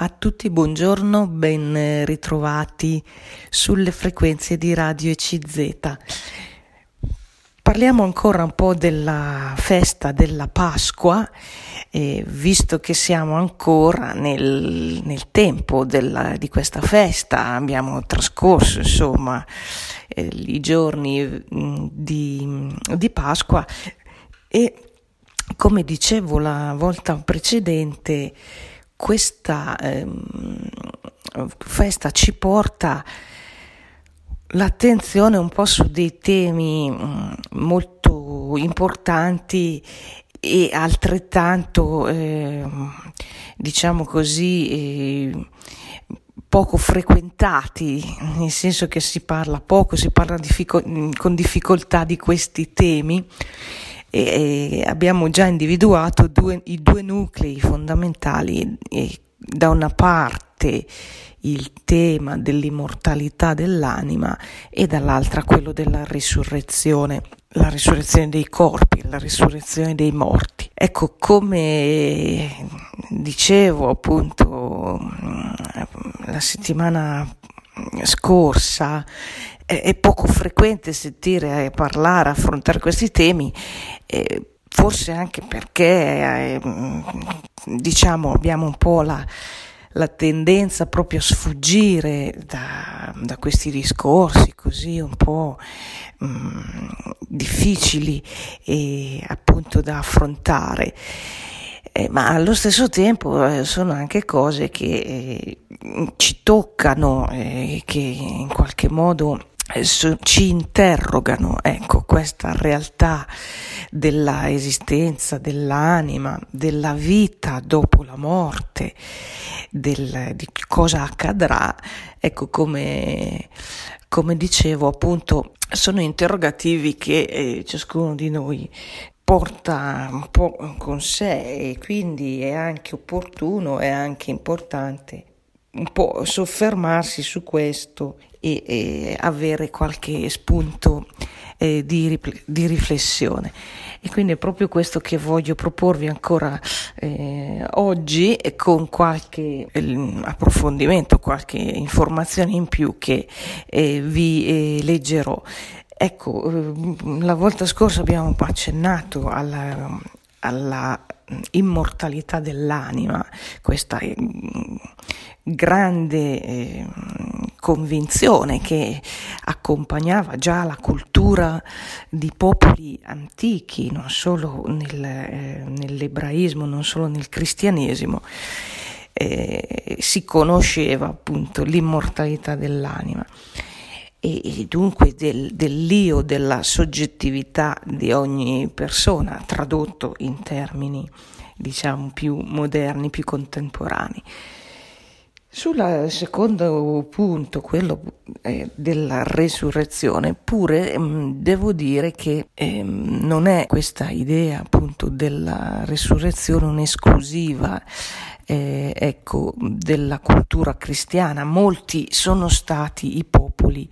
a tutti, buongiorno, ben ritrovati sulle frequenze di Radio ECZ. Parliamo ancora un po' della festa della Pasqua, eh, visto che siamo ancora nel, nel tempo della, di questa festa, abbiamo trascorso insomma eh, i giorni mm, di, di Pasqua e come dicevo la volta precedente, questa ehm, festa ci porta l'attenzione un po' su dei temi mm, molto importanti e altrettanto, eh, diciamo così, eh, poco frequentati, nel senso che si parla poco, si parla diffico- con difficoltà di questi temi e, abbiamo già individuato due, i due nuclei fondamentali, e da una parte il tema dell'immortalità dell'anima e dall'altra quello della risurrezione, la risurrezione dei corpi, la risurrezione dei morti. Ecco, come dicevo appunto la settimana scorsa, è poco frequente sentire parlare, affrontare questi temi, eh, forse anche perché eh, diciamo abbiamo un po' la, la tendenza proprio a sfuggire da, da, questi discorsi così un po' mh, difficili e appunto da affrontare. Eh, ma allo stesso tempo eh, sono anche cose che eh, ci toccano, eh, che in qualche modo ci interrogano, ecco, questa realtà della esistenza, dell'anima, della vita dopo la morte, del, di cosa accadrà, ecco, come, come dicevo, appunto, sono interrogativi che eh, ciascuno di noi porta un po' con sé e quindi è anche opportuno, è anche importante un po' soffermarsi su questo e, e avere qualche spunto eh, di, di, riflessione. E quindi è proprio questo che voglio proporvi ancora eh, oggi con qualche eh, approfondimento, qualche informazione in più che eh, vi eh, leggerò. Ecco, eh, la volta scorsa abbiamo accennato alla, alla immortalità dell'anima, questa grande eh, convinzione che accompagnava già la cultura di popoli antichi, non solo nel, eh, nell'ebraismo, non solo nel cristianesimo, eh, si conosceva appunto l'immortalità dell'anima e, dunque del, dell'io, della soggettività di ogni persona, tradotto in termini diciamo più moderni, più contemporanei. Sul secondo punto, quello eh, della resurrezione, pure ehm, devo dire che eh, non è questa idea appunto della resurrezione un'esclusiva eh, ecco, della cultura cristiana. Molti sono stati i popoli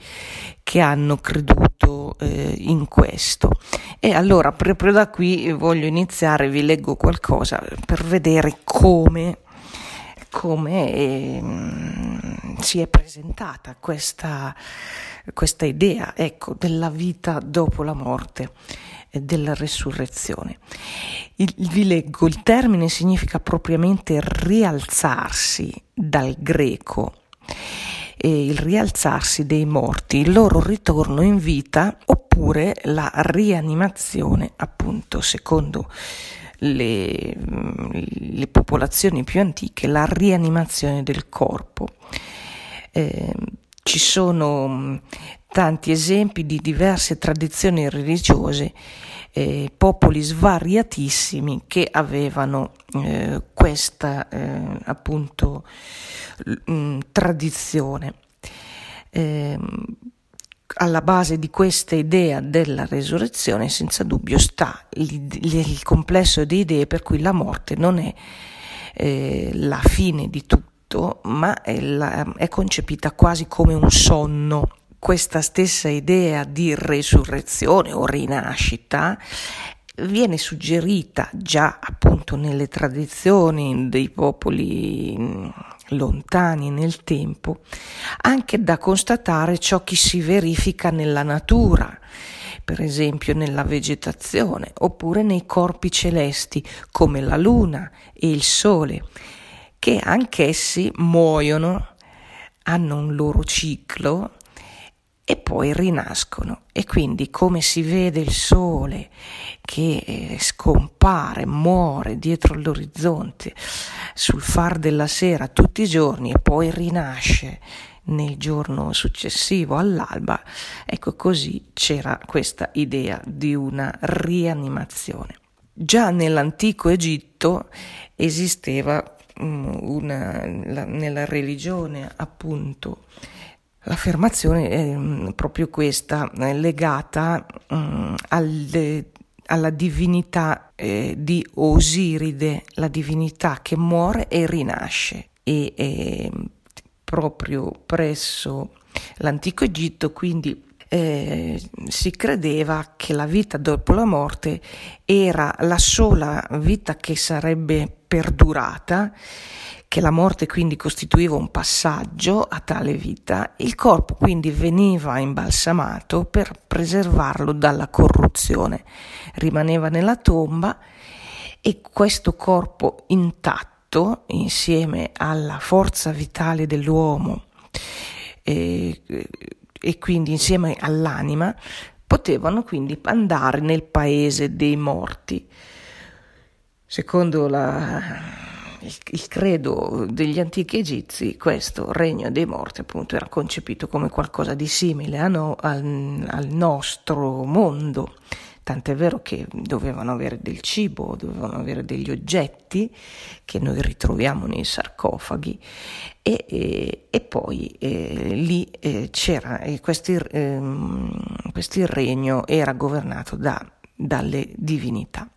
che hanno creduto eh, in questo. E allora proprio da qui voglio iniziare, vi leggo qualcosa per vedere come come eh, si è presentata questa, questa idea ecco, della vita dopo la morte della resurrezione. Il, vi leggo, il termine significa propriamente rialzarsi dal greco e il rialzarsi dei morti, il loro ritorno in vita oppure la rianimazione, appunto, secondo le, le popolazioni più antiche la rianimazione del corpo. Eh, ci sono mm, tanti esempi di diverse tradizioni religiose, eh, popoli svariatissimi che avevano eh, questa eh, appunto mh, mm, tradizione. Eh, alla base di questa idea della resurrezione senza dubbio sta il, il complesso di idee per cui la morte non è eh, la fine di tutto, ma è, la, è concepita quasi come un sonno. Questa stessa idea di resurrezione o rinascita viene suggerita già appunto nelle tradizioni dei popoli lontani nel tempo, anche da constatare ciò che si verifica nella natura, per esempio nella vegetazione, oppure nei corpi celesti come la luna e il sole, che anch'essi muoiono, hanno un loro ciclo e poi rinascono. E quindi come si vede il sole che eh, scompare, muore dietro l'orizzonte sul far della sera tutti i giorni e poi rinasce nel giorno successivo all'alba, ecco così c'era questa idea di una rianimazione. Già nell'antico Egitto esisteva mm, una, la, nella religione appunto l'affermazione è mm, proprio questa, legata mm, alle, alla divinità eh, di Osiride, la divinità che muore e rinasce. E, e proprio presso l'antico Egitto, quindi eh, si credeva che la vita dopo la morte era la sola vita che sarebbe perdurata, che la morte quindi costituiva un passaggio a tale vita, il corpo quindi veniva imbalsamato per preservarlo dalla corruzione, rimaneva nella tomba e questo corpo intatto insieme alla forza vitale dell'uomo e, e quindi insieme all'anima potevano quindi andare nel paese dei morti. Secondo la, il, il, credo degli antichi egizi, questo regno dei morti appunto era concepito come qualcosa di simile a no, al, al nostro mondo tant'è vero che dovevano avere del cibo, dovevano avere degli oggetti che noi ritroviamo nei sarcofagi e, e, e poi eh, lì eh, c'era, eh, questi, questo regno era governato da, dalle divinità.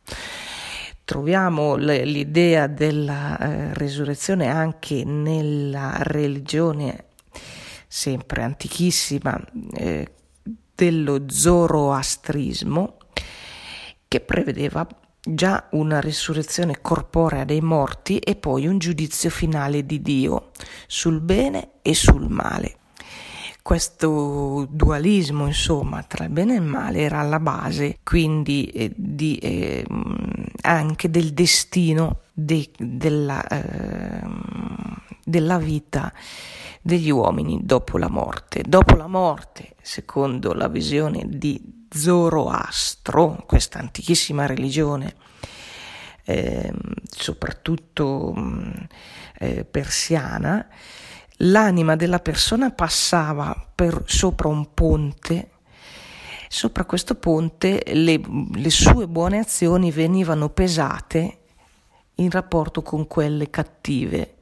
Troviamo l'idea della eh, resurrezione anche nella religione sempre antichissima eh, dello zoroastrismo, che prevedeva già una risurrezione corporea dei morti e poi un giudizio finale di Dio sul bene e sul male. Questo dualismo, insomma, tra il bene e il male era alla base quindi eh, di, eh, anche del destino de, della, eh, della vita degli uomini dopo la morte. Dopo la morte, secondo la visione di Zoroastro, questa antichissima religione, eh, soprattutto eh, persiana, l'anima della persona passava per, sopra un ponte. Sopra questo ponte le, le sue buone azioni venivano pesate in rapporto con quelle cattive.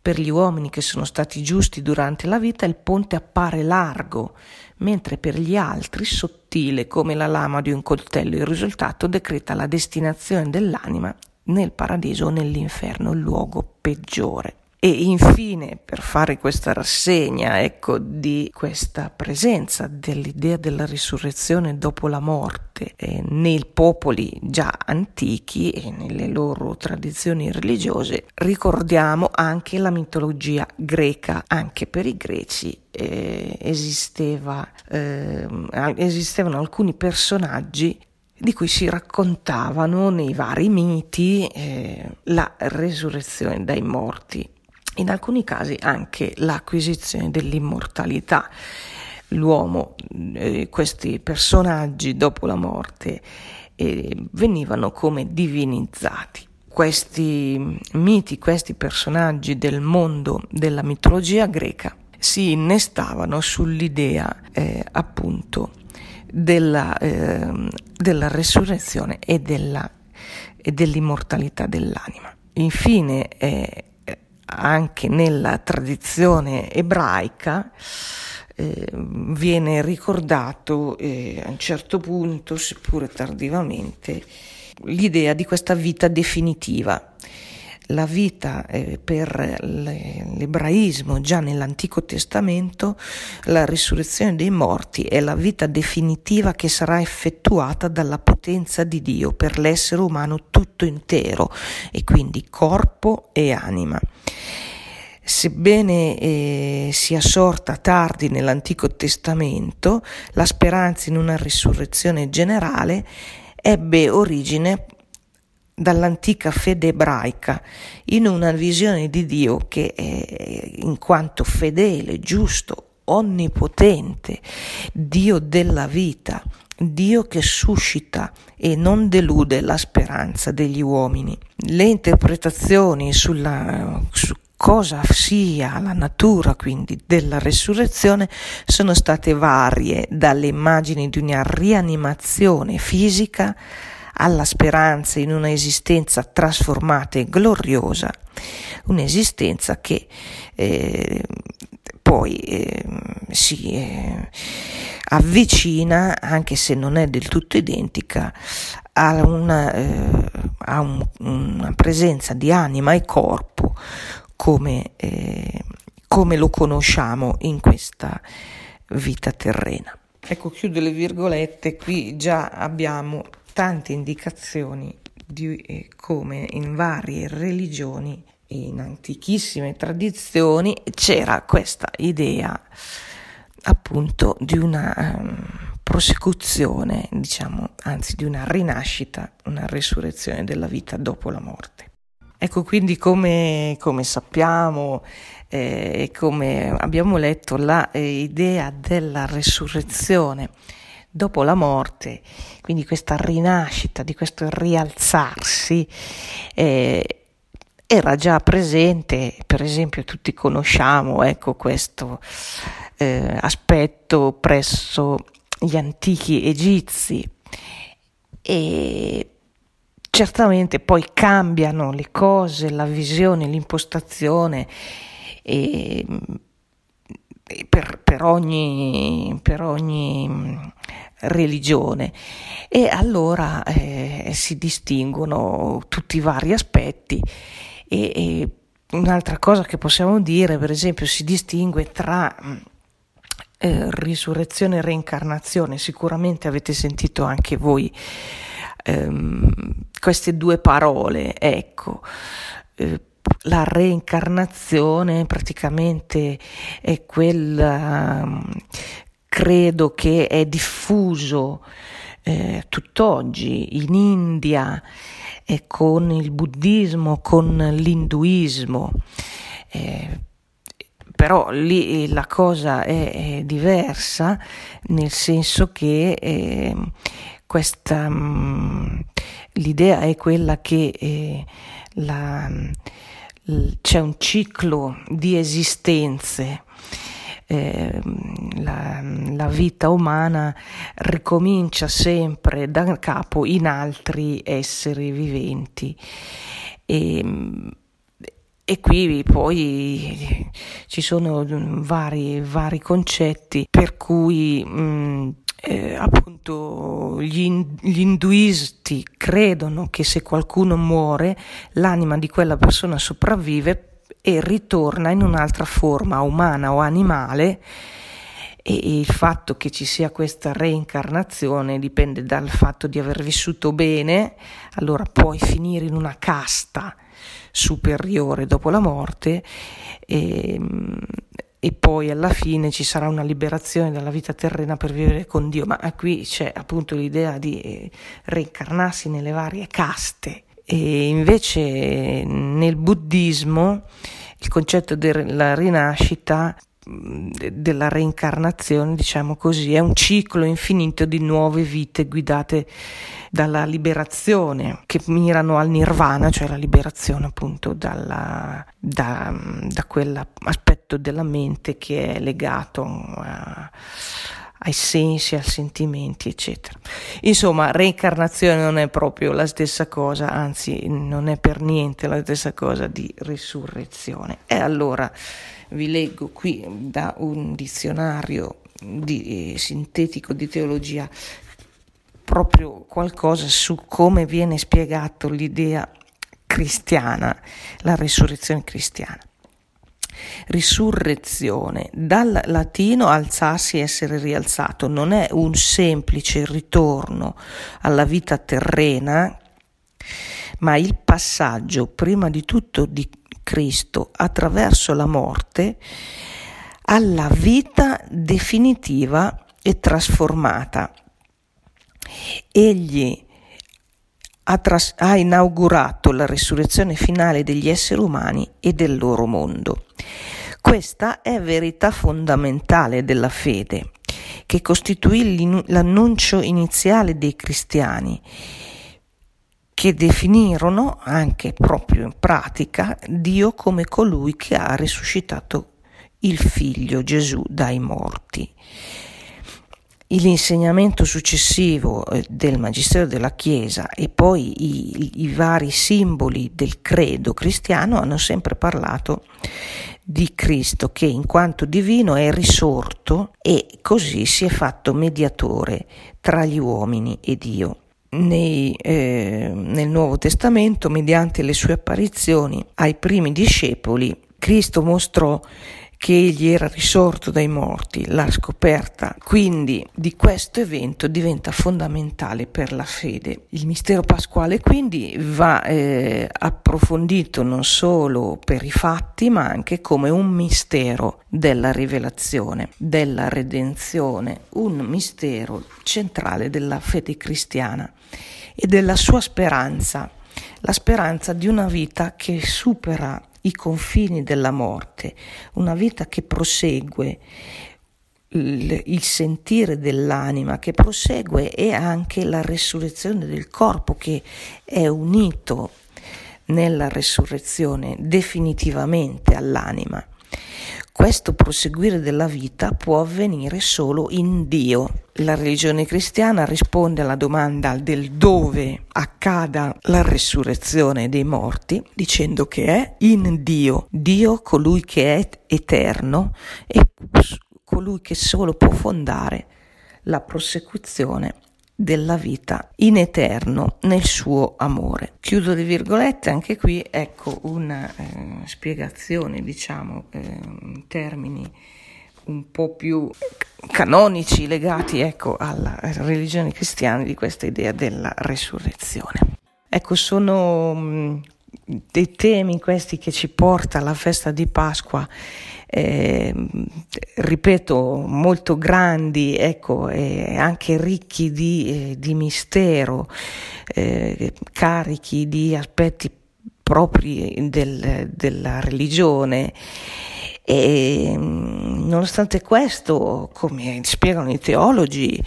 Per gli uomini che sono stati giusti durante la vita il ponte appare largo, mentre per gli altri sottile come la lama di un coltello. Il risultato decreta la destinazione dell'anima nel paradiso o nell'inferno, il luogo peggiore. E infine, per fare questa rassegna, ecco, di questa presenza dell'idea della risurrezione dopo la morte eh, nei popoli già antichi e nelle loro tradizioni religiose, ricordiamo anche la mitologia greca. Anche per i greci eh, esisteva, eh, esistevano alcuni personaggi di cui si raccontavano nei vari miti eh, la resurrezione dai morti in alcuni casi anche l'acquisizione dell'immortalità. L'uomo, eh, questi personaggi dopo la morte eh, venivano come divinizzati. Questi miti, questi personaggi del mondo della mitologia greca si innestavano sull'idea eh, appunto della, ehm, della, resurrezione e, della, e dell'immortalità dell'anima. Infine eh, anche nella tradizione ebraica eh, viene ricordato eh, a un certo punto, seppure tardivamente, l'idea di questa vita definitiva la vita eh, per l'ebraismo già nell'Antico Testamento, la risurrezione dei morti è la vita definitiva che sarà effettuata dalla potenza di Dio per l'essere umano tutto intero e quindi corpo e anima. sebbene eh, sia sorta tardi nell'Antico Testamento, la speranza in una risurrezione generale ebbe origine dall'antica fede ebraica in una visione di Dio che in quanto fedele, giusto, onnipotente, Dio della vita, Dio che suscita e non delude la speranza degli uomini. Le interpretazioni sulla, su cosa sia la natura quindi della resurrezione sono state varie, dalle immagini di una rianimazione fisica alla speranza in una esistenza trasformata e gloriosa, un'esistenza che eh, poi eh, si eh, avvicina, anche se non è del tutto identica, a una, eh, a un, una presenza di anima e corpo come, eh, come lo conosciamo in questa vita terrena. Ecco, chiudo le virgolette, qui già abbiamo tante indicazioni di eh, come in varie religioni in antichissime tradizioni c'era questa idea appunto di una um, prosecuzione, diciamo, anzi di una rinascita, una resurrezione della vita dopo la morte. Ecco quindi come, come sappiamo e eh, come abbiamo letto l'idea eh, della resurrezione dopo la morte, quindi questa rinascita, di questo rialzarsi, eh, era già presente, per esempio tutti conosciamo ecco, questo eh, aspetto presso gli antichi egizi. E certamente poi cambiano le cose, la visione, l'impostazione e, per, per, ogni, per ogni religione e allora eh, si distinguono tutti i vari aspetti e, e un'altra cosa che possiamo dire, per esempio, si distingue tra mm, eh, risurrezione e reincarnazione. Sicuramente avete sentito anche voi ehm, queste due parole, ecco. Eh, la reincarnazione praticamente è quella, mm, credo che è diffuso eh, tutt'oggi in India e con il buddismo, con l'induismo. Eh, però lì la cosa è, è, diversa nel senso che eh, questa, mh, mm, l'idea è quella che eh, la, c'è un ciclo di esistenze eh, la, la, vita umana ricomincia sempre da capo in altri esseri viventi. E, e qui poi ci sono vari, vari concetti per cui mh, eh, appunto gli, gli, induisti credono che se qualcuno muore l'anima di quella persona sopravvive e ritorna in un'altra forma umana o animale e il fatto che ci sia questa reincarnazione dipende dal fatto di aver vissuto bene, allora puoi finire in una casta superiore dopo la morte e, e poi alla fine ci sarà una liberazione dalla vita terrena per vivere con Dio, ma qui c'è appunto l'idea di eh, reincarnarsi nelle varie caste. E invece nel buddismo il concetto della rinascita della reincarnazione, diciamo così, è un ciclo infinito di nuove vite guidate dalla liberazione, che mirano al nirvana, cioè la liberazione appunto dalla, da, da quell'aspetto della mente che è legato a ai sensi, ai sentimenti, eccetera. Insomma, reincarnazione non è proprio la stessa cosa, anzi non è per niente la stessa cosa di risurrezione. E allora vi leggo qui da un dizionario di, eh, sintetico di teologia proprio qualcosa su come viene spiegato l'idea cristiana, la risurrezione cristiana risurrezione, dal latino alzarsi, essere rialzato, non è un semplice ritorno alla vita terrena, ma il passaggio prima di tutto di Cristo attraverso la morte alla vita definitiva e trasformata. Egli ha, tras- ha inaugurato la risurrezione finale degli esseri umani e del loro mondo. Questa è verità fondamentale della fede, che costituì l'annuncio iniziale dei cristiani, che definirono anche proprio in pratica Dio come colui che ha risuscitato il figlio Gesù dai morti. L'insegnamento successivo eh, del Magistero della Chiesa e poi i, i vari simboli del credo cristiano hanno sempre parlato di Cristo che in quanto divino è risorto e così si è fatto mediatore tra gli uomini e Dio. Nei, eh, nel Nuovo Testamento, mediante le sue apparizioni ai primi discepoli, Cristo mostrò che egli era risorto dai morti, la scoperta quindi di questo evento diventa fondamentale per la fede. Il mistero pasquale quindi va eh, approfondito non solo per i fatti ma anche come un mistero della rivelazione, della redenzione, un mistero centrale della fede cristiana e della sua speranza, la speranza di una vita che supera i confini della morte, una vita che prosegue, il, sentire dell'anima che prosegue e anche la resurrezione del corpo che è unito nella resurrezione definitivamente all'anima. Questo proseguire della vita può avvenire solo in Dio. La religione cristiana risponde alla domanda del dove accada la resurrezione dei morti dicendo che è in Dio, Dio colui che è eterno e colui che solo può fondare la prosecuzione della vita in eterno nel suo amore. Chiudo le virgolette, anche qui ecco una eh, spiegazione, diciamo, eh, in termini un po' più canonici legati ecco, alla religione cristiana di questa idea della resurrezione. Ecco, sono mh, mm, dei temi questi che ci porta alla festa di Pasqua eh, ripeto, molto grandi, ecco, e anche ricchi di, eh, di mistero, eh, carichi di aspetti propri del, della religione. E nonostante questo, come spiegano i teologi, eh,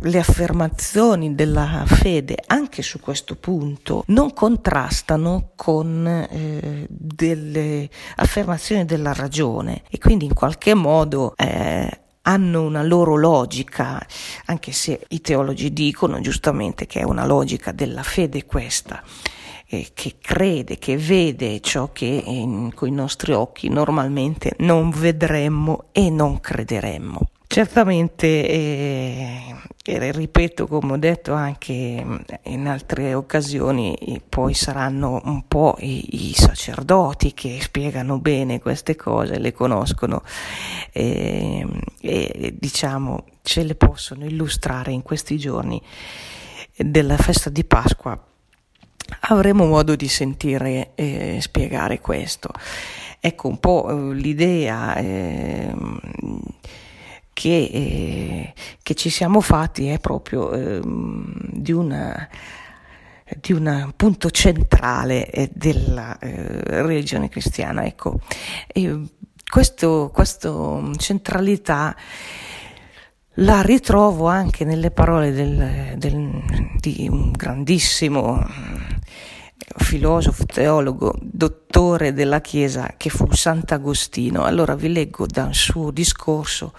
le affermazioni della fede anche su questo punto non contrastano con eh, delle affermazioni della ragione e quindi in qualche modo eh, hanno una loro logica, anche se i teologi dicono giustamente che è una logica della fede questa eh, che crede, che vede ciò che con i nostri occhi normalmente non vedremmo e non crederemmo. Certamente, eh, ripeto, come ho detto anche in altre occasioni, poi saranno un po' i, i sacerdoti che spiegano bene queste cose, le conoscono eh, e diciamo ce le possono illustrare in questi giorni della festa di Pasqua. Avremo modo di sentire eh, spiegare questo. Ecco un po' eh, l'idea. Eh, che, eh, che ci siamo fatti è proprio eh, di una di un punto centrale eh, della eh, religione cristiana. Ecco, questa centralità la ritrovo anche nelle parole del, del, di un grandissimo filosofo, teologo, dottore della Chiesa che fu Sant'Agostino. Allora vi leggo da un suo discorso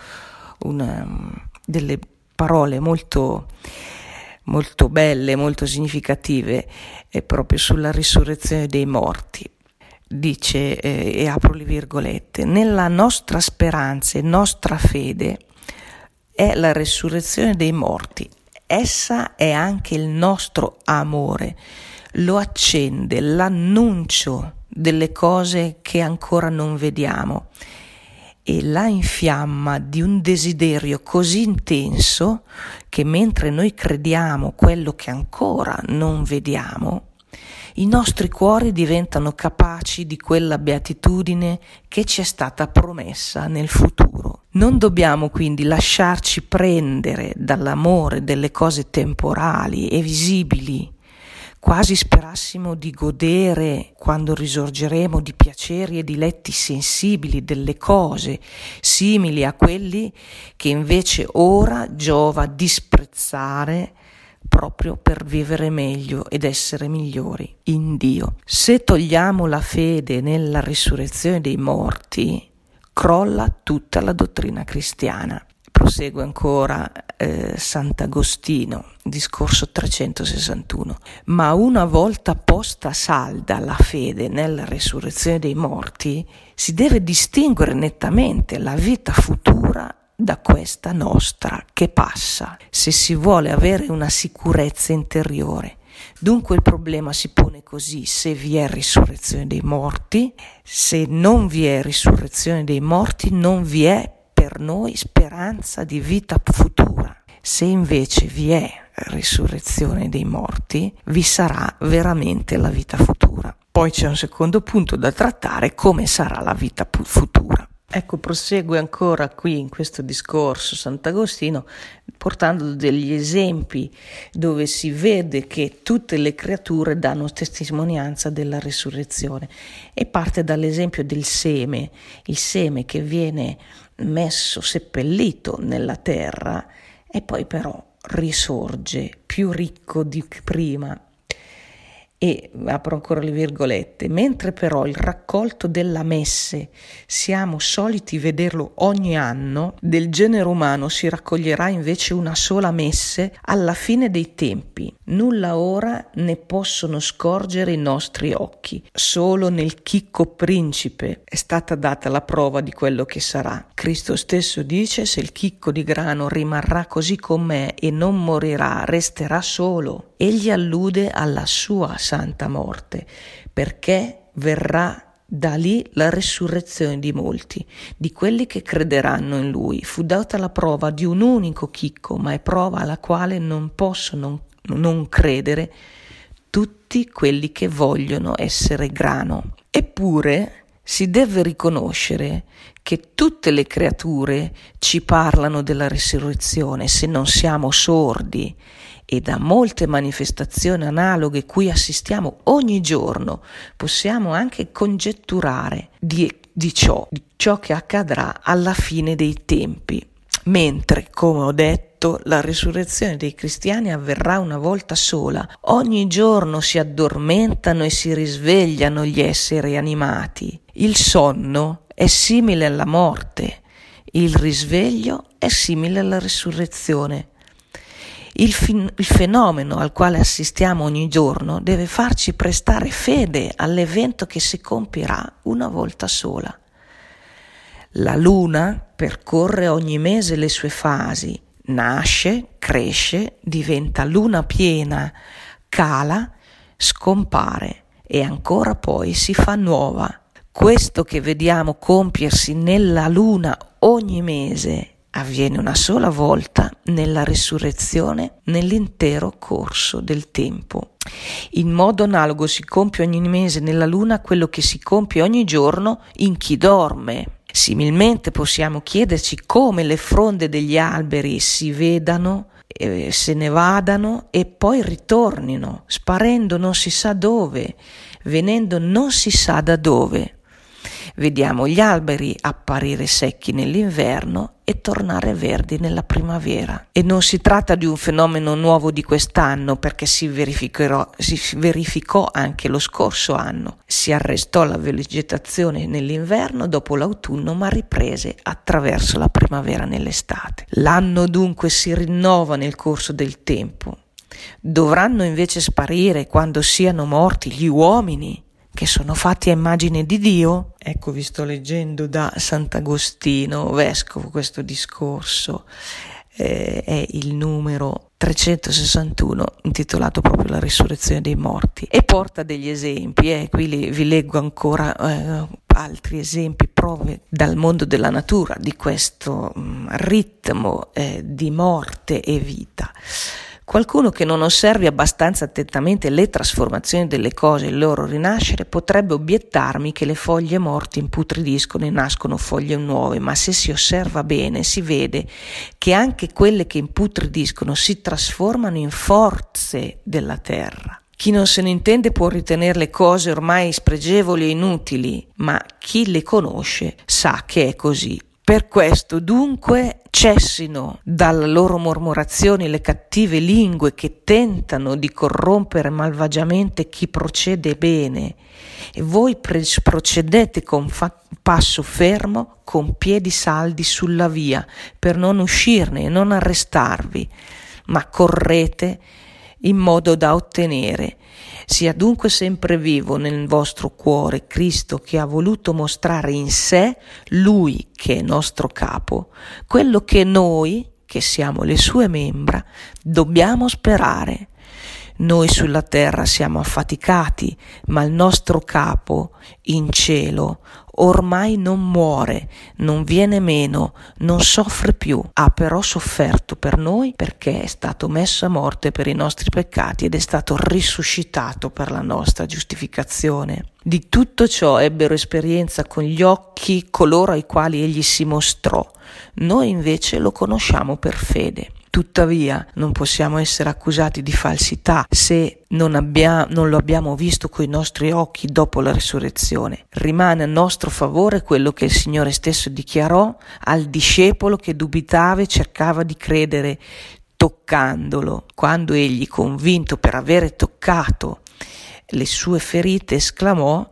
una, delle parole molto, molto belle, molto significative eh, proprio sulla risurrezione dei morti. Dice, eh, e apro le virgolette, nella nostra speranza e nostra fede è la risurrezione dei morti. Essa è anche il nostro amore, lo accende l'annuncio delle cose che ancora non vediamo e la infiamma di un desiderio così intenso che mentre noi crediamo quello che ancora non vediamo, i nostri cuori diventano capaci di quella beatitudine che ci è stata promessa nel futuro. Non dobbiamo quindi lasciarci prendere dall'amore delle cose temporali e visibili, quasi sperassimo di godere, quando risorgeremo, di piaceri e diletti sensibili delle cose, simili a quelli che invece ora giova disprezzare proprio per vivere meglio ed essere migliori in Dio. Se togliamo la fede nella risurrezione dei morti, crolla tutta la dottrina cristiana. Prosegue ancora eh, Sant'Agostino, discorso 361. Ma una volta posta salda la fede nella risurrezione dei morti, si deve distinguere nettamente la vita futura da questa nostra che passa, se si vuole avere una sicurezza interiore. Dunque il problema si pone così, se vi è risurrezione dei morti, se non vi è risurrezione dei morti, non vi è per noi speranza di vita futura. Se invece vi è risurrezione dei morti, vi sarà veramente la vita futura. Poi c'è un secondo punto da trattare, come sarà la vita futura. Ecco, prosegue ancora qui in questo discorso Sant'Agostino portando degli esempi dove si vede che tutte le creature danno testimonianza della risurrezione e parte dall'esempio del seme, il seme che viene messo seppellito nella terra e poi però risorge più ricco di prima e apro ancora le virgolette, mentre però il raccolto della messe siamo soliti vederlo ogni anno, del genere umano si raccoglierà invece una sola messe alla fine dei tempi. Nulla ora ne possono scorgere i nostri occhi. Solo nel chicco principe è stata data la prova di quello che sarà. Cristo stesso dice: Se il chicco di grano rimarrà così com'è e non morirà, resterà solo. Egli allude alla sua santa morte, perché verrà da lì la resurrezione di molti, di quelli che crederanno in lui. Fu data la prova di un unico chicco, ma è prova alla quale non possono non credere tutti quelli che vogliono essere grano. Eppure si deve riconoscere che tutte le creature ci parlano della risurrezione se non siamo sordi e da molte manifestazioni analoghe cui assistiamo ogni giorno possiamo anche congetturare di, di, ciò, di ciò che accadrà alla fine dei tempi. Mentre, come ho detto, la risurrezione dei cristiani avverrà una volta sola. Ogni giorno si addormentano e si risvegliano gli esseri animati. Il sonno è simile alla morte, il risveglio è simile alla risurrezione. Il, fin- il, fenomeno al quale assistiamo ogni giorno deve farci prestare fede all'evento che si compierà una volta sola. La luna percorre ogni mese le sue fasi, nasce, cresce, diventa luna piena, cala, scompare e ancora poi si fa nuova. Questo che vediamo compiersi nella luna ogni mese avviene una sola volta nella risurrezione nell'intero corso del tempo. In modo analogo si compie ogni mese nella luna quello che si compie ogni giorno in chi dorme. Similmente possiamo chiederci come le fronde degli alberi si vedano, eh, se ne vadano e poi ritornino, sparendo non si sa dove, venendo non si sa da dove. Vediamo gli alberi apparire secchi nell'inverno e tornare verdi nella primavera. E non si tratta di un fenomeno nuovo di quest'anno perché si, si verificò anche lo scorso anno. Si arrestò la vegetazione nell'inverno dopo l'autunno ma riprese attraverso la primavera nell'estate. L'anno dunque si rinnova nel corso del tempo. Dovranno invece sparire quando siano morti gli uomini che sono fatti a immagine di Dio? Ecco, vi sto leggendo da Sant'Agostino, vescovo, questo discorso. Eh, è il numero 361 intitolato proprio La risurrezione dei morti e porta degli esempi, eh, qui li, vi leggo ancora eh, altri esempi, prove dal mondo della natura di questo mh, mm, ritmo eh, di morte e vita. Qualcuno che non osservi abbastanza attentamente le trasformazioni delle cose e il loro rinascere potrebbe obiettarmi che le foglie morte imputridiscono e nascono foglie nuove, ma se si osserva bene si vede che anche quelle che imputridiscono si trasformano in forze della terra. Chi non se ne intende può ritenere le cose ormai spregevoli e inutili, ma chi le conosce sa che è così. Per questo dunque cessino dalle loro mormorazioni le cattive lingue che tentano di corrompere malvagiamente chi procede bene e voi procedete con fa- passo fermo, con piedi saldi sulla via, per non uscirne e non arrestarvi, ma correte in modo da ottenere. Sia dunque sempre vivo nel vostro cuore Cristo che ha voluto mostrare in sé, Lui che è nostro capo, quello che noi, che siamo le sue membra, dobbiamo sperare. Noi sulla terra siamo affaticati, ma il nostro capo in cielo ormai non muore, non viene meno, non soffre più, ha però sofferto per noi perché è stato messo a morte per i nostri peccati ed è stato risuscitato per la nostra giustificazione. Di tutto ciò ebbero esperienza con gli occhi coloro ai quali egli si mostrò. Noi invece lo conosciamo per fede. Tuttavia non possiamo essere accusati di falsità se non, abbia, non lo abbiamo visto coi nostri occhi dopo la risurrezione. Rimane a nostro favore quello che il Signore stesso dichiarò al discepolo che dubitava e cercava di credere toccandolo, quando egli, convinto per avere toccato le sue ferite, esclamò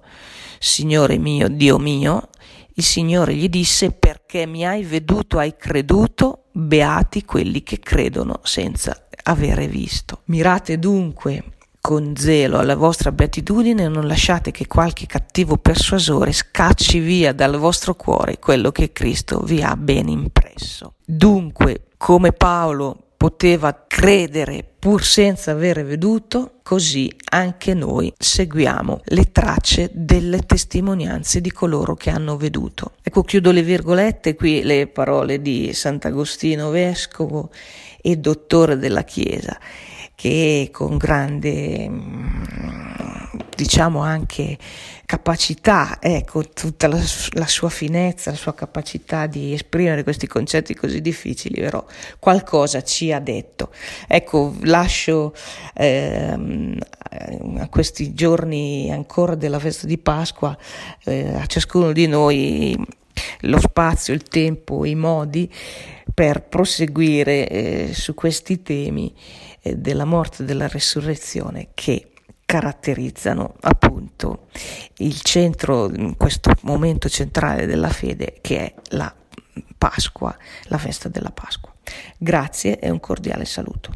Signore mio, Dio mio, il Signore gli disse perché mi hai veduto, hai creduto, beati quelli che credono senza avere visto. Mirate dunque con zelo alla vostra beatitudine e non lasciate che qualche cattivo persuasore scacci via dal vostro cuore quello che Cristo vi ha ben impresso. Dunque, come Paolo poteva credere pur senza avere veduto, così anche noi seguiamo le tracce delle testimonianze di coloro che hanno veduto. Ecco, chiudo le virgolette qui le parole di Sant'Agostino Vescovo e dottore della Chiesa, che con grande diciamo anche capacità, ecco, tutta la, la, sua finezza, la sua capacità di esprimere questi concetti così difficili, però qualcosa ci ha detto. Ecco, lascio ehm, a questi giorni ancora della festa di Pasqua eh, a ciascuno di noi lo spazio, il tempo, i modi per proseguire eh, su questi temi eh, della morte e della resurrezione che caratterizzano appunto il centro, questo momento centrale della fede che è la Pasqua, la festa della Pasqua. Grazie e un cordiale saluto.